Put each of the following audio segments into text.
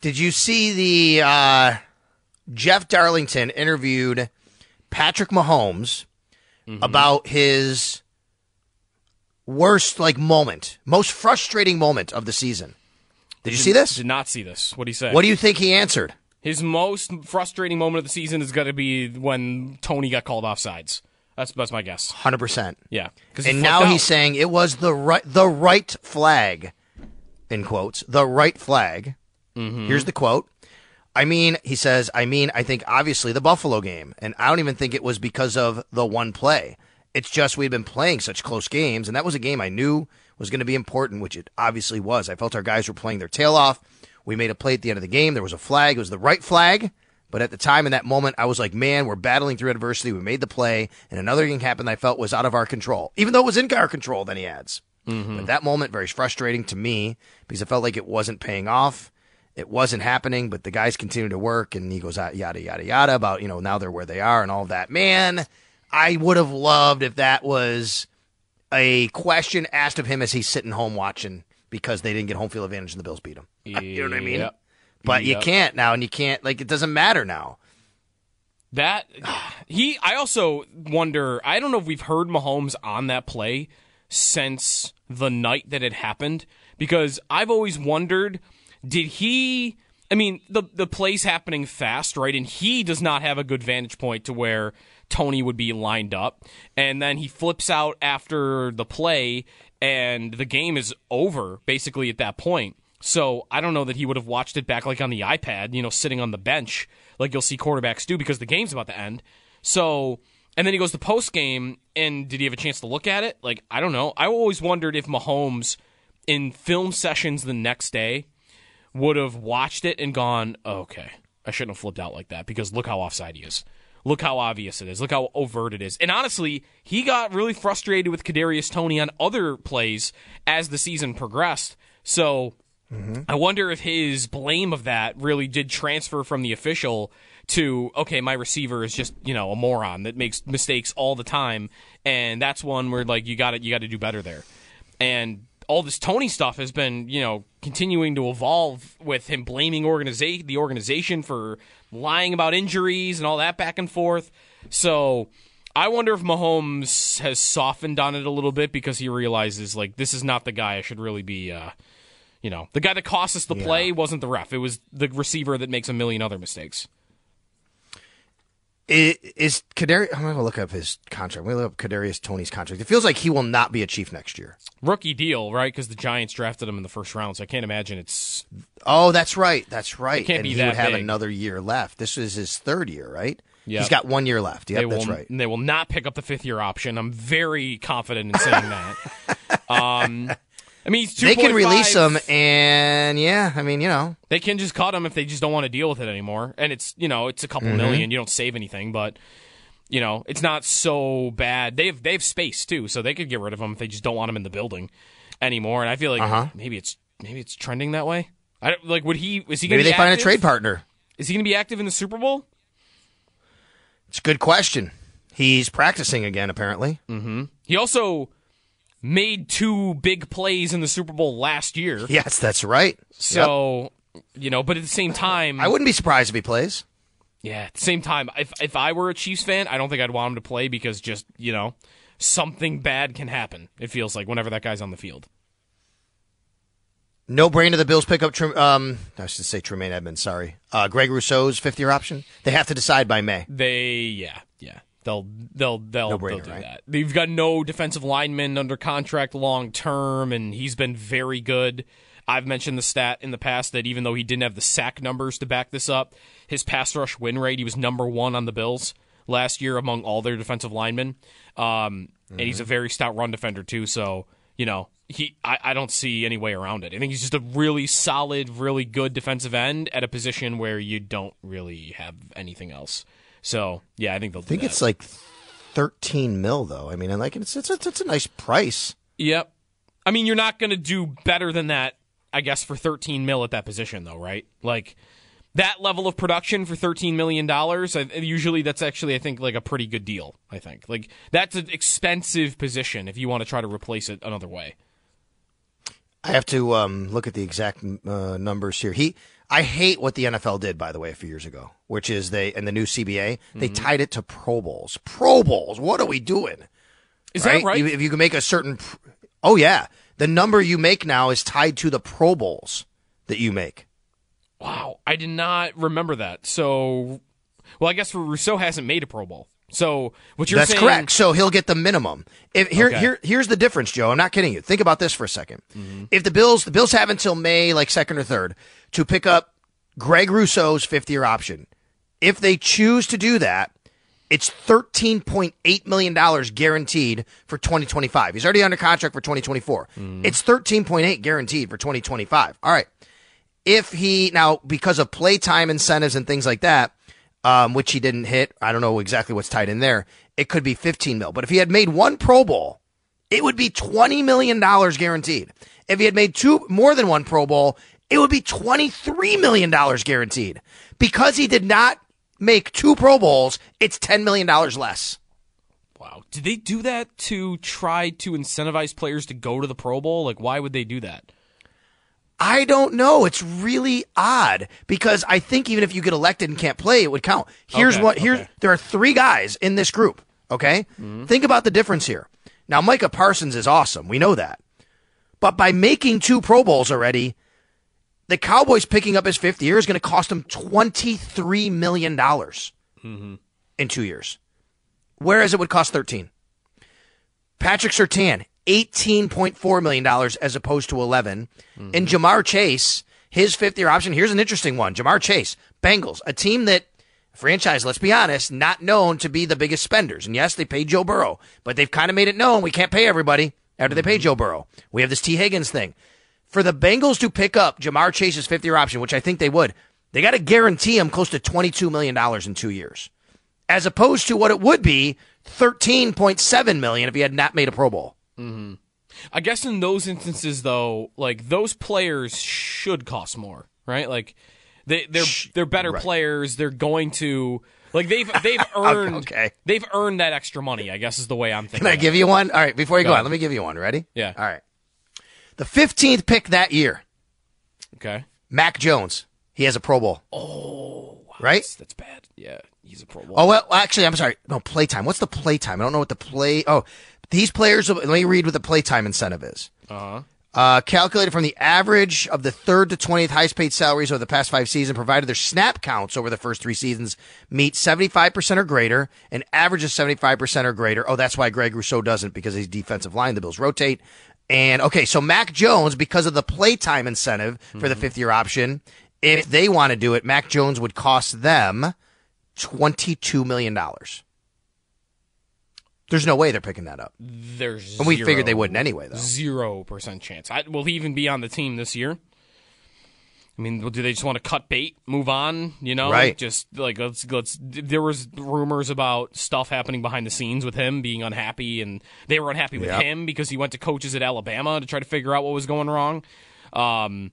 Did you see the uh, Jeff Darlington interviewed Patrick Mahomes about his worst like moment, most frustrating moment of the season? Did you see this? Did not see this. What do you say? What do you think he answered? His most frustrating moment of the season is going to be when Toney got called off sides. That's that's my guess. Hundred percent. Yeah. And now flipped he's saying it was the right the right flag, in quotes, the right flag. Mm-hmm. Here's the quote. I mean, he says, I mean, I think obviously the Buffalo game, and I don't even think it was because of the one play. It's just we'd been playing such close games, and that was a game I knew was going to be important, which it obviously was. I felt our guys were playing their tail off. We made a play at the end of the game. There was a flag. It was the right flag. But at the time, in that moment, I was like, man, we're battling through adversity. We made the play, and another thing happened I felt was out of our control, even though it was in our control, then he adds. But that moment, very frustrating to me because it felt like it wasn't paying off. It wasn't happening, but the guys continue to work, and he goes ah, yada, yada, yada, about, you know, now they're where they are and all that. Man, I would have loved if that was a question asked of him as he's sitting home watching because they didn't get home field advantage and the Bills beat him. you know what I mean? Yep. But you can't now, and you can't, like, it doesn't matter now. That he I also wonder I don't know if we've heard Mahomes on that play since the night that it happened because I've always wondered did he I mean the the play's happening fast right and he does not have a good vantage point to where Toney would be lined up and then he flips out after the play and the game is over basically at that point so I don't know that he would have watched it back like on the iPad, you know, sitting on the bench like you'll see quarterbacks do because the game's about to end. So, and then he goes to post game, and did he have a chance to look at it? Like I don't know. I always wondered if Mahomes in film sessions the next day would have watched it and gone, oh, okay, I shouldn't have flipped out like that because look how offside he is. Look how obvious it is. Look how overt it is. And honestly, he got really frustrated with Kadarius Toney on other plays as the season progressed. So I wonder if his blame of that really did transfer from the official to okay, my receiver is just you know a moron that makes mistakes all the time, and that's one where like you got to you got to do better there. And all this Toney stuff has been you know continuing to evolve with him blaming organization the organization for lying about injuries and all that back and forth. So. I wonder if Mahomes has softened on it a little bit because he realizes like this is not the guy I should really be uh, you know, the guy that cost us the play wasn't the ref. It was the receiver that makes a million other mistakes. Is Kadarius? I'm going to look up his contract. I'm going to look up Kadarius Toney's contract. It feels like he will not be a Chief next year. Rookie deal, right? Because the Giants drafted him in the first round, so I can't imagine it's. Oh, that's right. That's right. can't and be he that would have big. another year left. This is his third year, right? Yep. He's got one year left. Yeah, that's will, right. They will not pick up the fifth year option. I'm very confident in saying that. um, I mean, he's They can release him, and yeah, I mean, you know, They can just cut him if they just don't want to deal with it anymore. And it's you know it's a couple Mm-hmm. million. You don't save anything, but you know it's not so bad. They have they have space too, so they could get rid of him if they just don't want him in the building anymore. And I feel like Uh-huh. maybe it's maybe it's trending that way. I don't, like would he is he maybe they be find a trade partner. Is he going to be active in the Super Bowl? It's a good question. He's practicing again, apparently. Mm-hmm. He also made two big plays in the Super Bowl last year. Yes, that's right. Yep. So you know, but at the same time, I wouldn't be surprised if he plays. Yeah, at the same time, if if I were a Chiefs fan, I don't think I'd want him to play because just you know something bad can happen. It feels like whenever that guy's on the field. No brainer. The Bills pick up. Um, I should say Tremaine Edmunds. Sorry, uh, Greg Rousseau's fifth year option. They have to decide by May. They yeah yeah they'll they'll they'll, they'll do right? that. They've got no defensive lineman under contract long term, and he's been very good. I've mentioned the stat in the past that even though he didn't have the sack numbers to back this up, his pass rush win rate he was number one on the Bills last year among all their defensive linemen. Um, and he's a very stout run defender too. So you know he I, I don't see any way around it. I think he's just a really solid, really good defensive end at a position where you don't really have anything else. So yeah, I think they'll. I think it's like thirteen mil, though. I mean, and like it's it's it's, it's a nice price. Yep. I mean, you're not going to do better than that, I guess, for 13 mil at that position, though, right? Like that level of production for 13 million dollars. Usually, that's actually, I think, like a pretty good deal. I think, like that's an expensive position if you want to try to replace it another way. I have to um, look at the exact uh, numbers here. He, I hate what the NFL did, by the way, a few years ago, which is they and the new CBA they Mm-hmm. tied it to Pro Bowls. Pro Bowls. What are we doing? Is that right? If you can make a certain, oh yeah, the number you make now is tied to the Pro Bowls that you make. Wow, I did not remember that. So, well, I guess Rousseau hasn't made a Pro Bowl. So what you're That's saying? correct. So he'll get the minimum. If here, Okay. here, here's the difference, Joe. I'm not kidding you. Think about this for a 2nd Mm-hmm. If the Bills, the Bills have until May, like second or third, to pick up Greg Rousseau's fifth year option. If they choose to do that, it's $13.8 million guaranteed for 2025. He's already under contract for 2024. Mm-hmm. It's 13.8 guaranteed for 2025. All right. If he now because of playtime incentives and things like that, um, which he didn't hit, I don't know exactly what's tied in there. It could be 15 mil. But if he had made one Pro Bowl, it would be 20 million dollars guaranteed. If he had made two more than one Pro Bowl, it would be 23 million dollars guaranteed. Because he did not make two Pro Bowls, it's 10 million dollars less. Wow, did they do that to try to incentivize players to go to the Pro Bowl? Like, why would they do that? I don't know. It's really odd because I think even if you get elected and can't play, it would count. Here's Okay, what here's okay. there are three guys in this group. Okay, mm-hmm. think about the difference here. Now, Micah Parsons is awesome. We know that, but by making two Pro Bowls already, the Cowboys picking up his fifth year is going to cost him twenty three million dollars mm-hmm. in two years, whereas it would cost thirteen. Patrick Surtain, $18.4 million as opposed to 11. And mm-hmm. Ja'Marr Chase, his fifth year option. Here's an interesting one. Ja'Marr Chase, Bengals, a team that franchise, let's be honest, not known to be the biggest spenders. And yes, they paid Joe Burrow, but they've kind of made it known we can't pay everybody after they pay mm-hmm. Joe Burrow. We have this Tee Higgins thing. For the Bengals to pick up Ja'Marr Chase's fifth year option, which I think they would, they got to guarantee him close to $22 million in two years as opposed to what it would be 13.7 million if he had not made a Pro Bowl. Mm-hmm. I guess in those instances, though, like those players should cost more, right? Like they they're they're better right. players. They're going to like they've they've earned okay. they've earned that extra money. I guess is the way I'm thinking. Can I give you one? All right, before you go, Go on, let me give you one. Ready? Yeah. All right. The 15th pick that year, Okay. Mac Jones. He has a Pro Bowl. Oh, wow, Right? That's, that's bad. Yeah, he's a Pro Bowl. Oh, well, actually, I'm sorry. No, playtime. What's the playtime? I don't know what the play. Oh, these players, let me read what the playtime incentive is. Uh-huh. Uh, calculated from the average of the third to 20th highest paid salaries over the past five seasons, provided their snap counts over the first three seasons meet 75% or greater, an average of 75% or greater. Oh, that's why Greg Rousseau doesn't because he's defensive line. The Bills rotate. And okay, so Mac Jones, because of the playtime incentive for the fifth year option, if they want to do it, Mac Jones would cost them $22 million. There's no way they're picking that up. There's And we zero- figured they wouldn't anyway, though. Zero percent chance. I, will he even be on the team this year? I mean, do they just want to cut bait, move on? You know, Right. Just like let's let's. There was rumors about stuff happening behind the scenes with him being unhappy, and they were unhappy with Yeah. him because he went to coaches at Alabama to try to figure out what was going wrong. Um,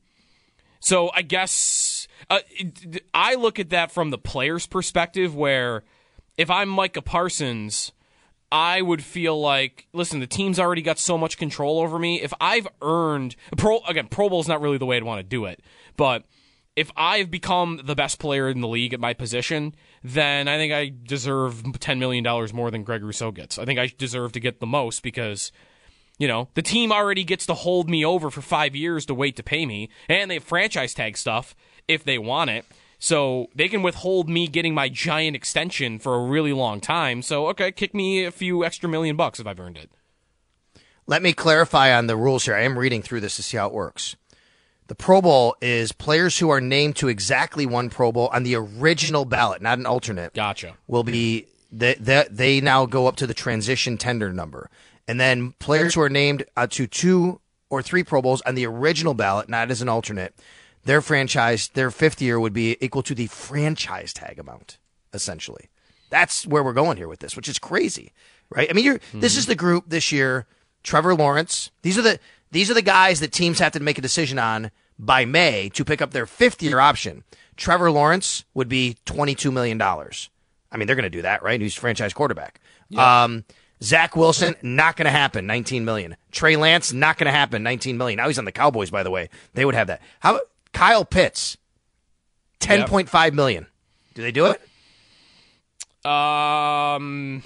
so I guess uh, it- I look at that from the player's perspective, where if I'm Micah Parsons, I would feel like, listen, the team's already got so much control over me. If I've earned pro again, Pro Bowl is not really the way I'd want to do it, but if I've become the best player in the league at my position, then I think I deserve ten million dollars more than Greg Rousseau gets. I think I deserve to get the most because you know, the team already gets to hold me over for five years to wait to pay me, and they have franchise tag stuff if they want it. So they can withhold me getting my giant extension for a really long time. So, okay, kick me a few extra million bucks if I've earned it. Let me clarify on the rules here. I am reading through this to see how it works. The Pro Bowl is players who are named to exactly one Pro Bowl on the original ballot, not an alternate. Gotcha. Will be they, they, they now go up to the transition tender number, and then players who are named uh, to two or three Pro Bowls on the original ballot, not as an alternate, their franchise, their fifth year would be equal to the franchise tag amount, essentially. That's where we're going here with this, which is crazy, right? I mean, you're this is the group this year. Trevor Lawrence. These are the these are the guys that teams have to make a decision on by May to pick up their fifth year option. Trevor Lawrence would be twenty two million dollars. I mean, they're going to do that, right? He's franchise quarterback. Um, Zach Wilson, not going to happen. Nineteen million. Trey Lance, not going to happen. Nineteen million. Now he's on the Cowboys, by the way. They would have that. How Kyle Pitts? ten point five million. Do they do it? Um,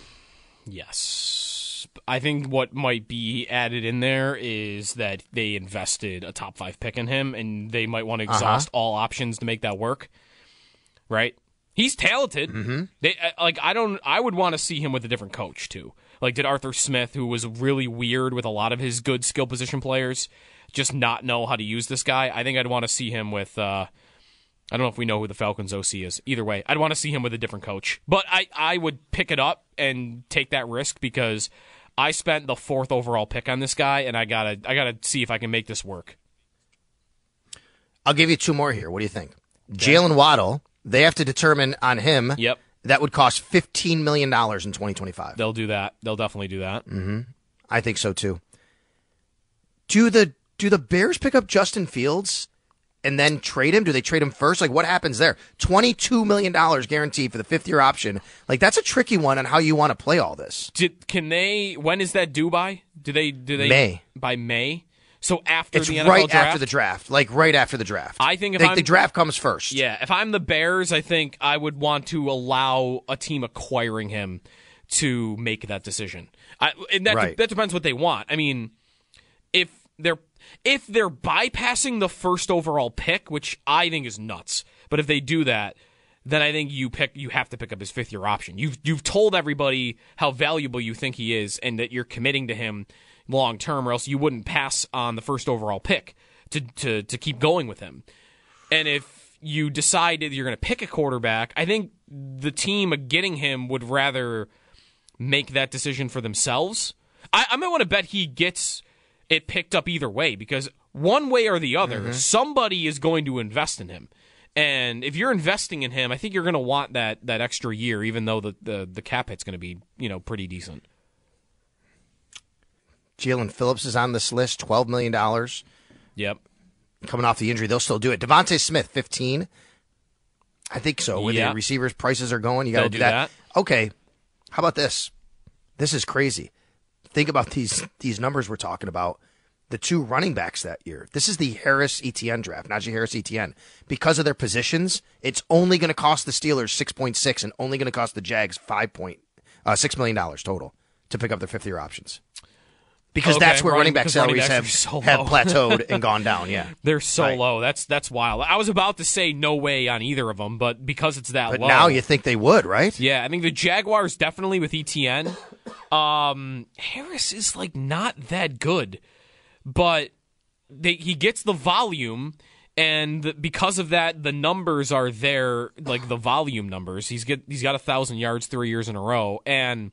yes. I think what might be added in there is that they invested a top five pick in him, and they might want to exhaust all options to make that work. Right? He's talented. Mm-hmm. They uh, like. I don't. I would want to see him with a different coach too. Like did Arthur Smith, who was really weird with a lot of his good skill position players, just not know how to use this guy. I think I'd want to see him with. Uh, I don't know if we know who the Falcons OC is. Either way, I'd want to see him with a different coach. But I, I would pick it up and take that risk because I spent the fourth overall pick on this guy, and I gotta I gotta see if I can make this work. I'll give you two more here. What do you think? Jaylen Waddle. They have to determine on him. Yep, That would cost fifteen million dollars in twenty twenty five. they'll do that. They'll definitely do that. I think so too. Do the do the Bears pick up Justin Fields and then trade him? Do they trade him first? Like what happens there? Twenty two million dollars guaranteed for the fifth year option. Like that's a tricky one on how you want to play all this. Did, can they? When is that due by? Do they? Do they? May. by May. So after It's the NFL right draft. after the draft. Like right after the draft. I think if the draft comes first. Yeah, if I'm the Bears, I think I would want to allow a team acquiring him to make that decision. I, and that Right. that depends what they want. I mean, if they're if they're bypassing the first overall pick, which I think is nuts, but if they do that, then I think you pick you have to pick up his fifth year option. You've you've told everybody how valuable you think he is and that you're committing to him long term, or else you wouldn't pass on the first overall pick to to to keep going with him. And if you decide that you're going to pick a quarterback, I think the team getting him would rather make that decision for themselves. I, I might want to bet he gets it picked up either way because one way or the other, mm-hmm. somebody is going to invest in him. And if you're investing in him, I think you're going to want that that extra year, even though the the, the cap hit's going to be you know pretty decent. Jaelan Phillips is on this list, twelve million dollars Yep. coming off the injury. They'll still do it. DeVonta Smith, fifteen. I think so. Where Yeah. the receivers' prices are going, you got to do do that. Okay. How about this? This is crazy. Think about these these numbers we're talking about. The two running backs that year. This is the Harris Etienne draft, Najee Harris Etienne. Because of their positions, it's only going to cost the Steelers six point six, and only going to cost the Jags five point uh, six million dollars total to pick up their fifth year options. Because Okay, that's where running running- back because running salaries have so have plateaued and gone down. Yeah, They're so Right. low. That's that's wild. I was about to say no way on either of them, but because it's that but low, now you think they would, right? Yeah, I think the Jaguars definitely with Etienne. Um, Harris is like not that good, but they, he gets the volume, and because of that, the numbers are there, like the volume numbers. He's get he's got a thousand yards three years in a row, and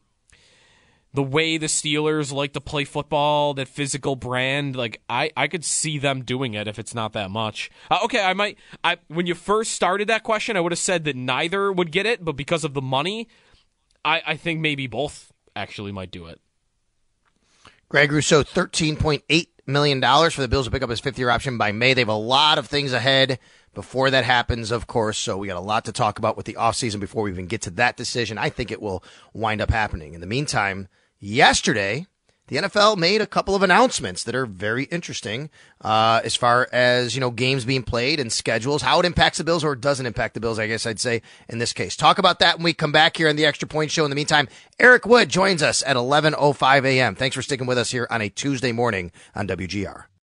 the way the Steelers like to play football, that physical brand, like I, I could see them doing it if it's not that much. Uh, okay, I might. I when you first started that question, I would have said that neither would get it, but because of the money, I, I think maybe both actually might do it. Greg Rousseau, $13.8 million for the Bills to pick up his fifth year option by May. They have a lot of things ahead before that happens, of course. So we got a lot to talk about with the offseason before we even get to that decision. I think it will wind up happening. In the meantime, yesterday, the NFL made a couple of announcements that are very interesting uh, as far as you know games being played and schedules, how it impacts the Bills or doesn't impact the Bills. I guess I'd say in this case. Talk about that when we come back here on the Extra Point Show. In the meantime, Eric Wood joins us at 11:05 a.m. Thanks for sticking with us here on a Tuesday morning on WGR.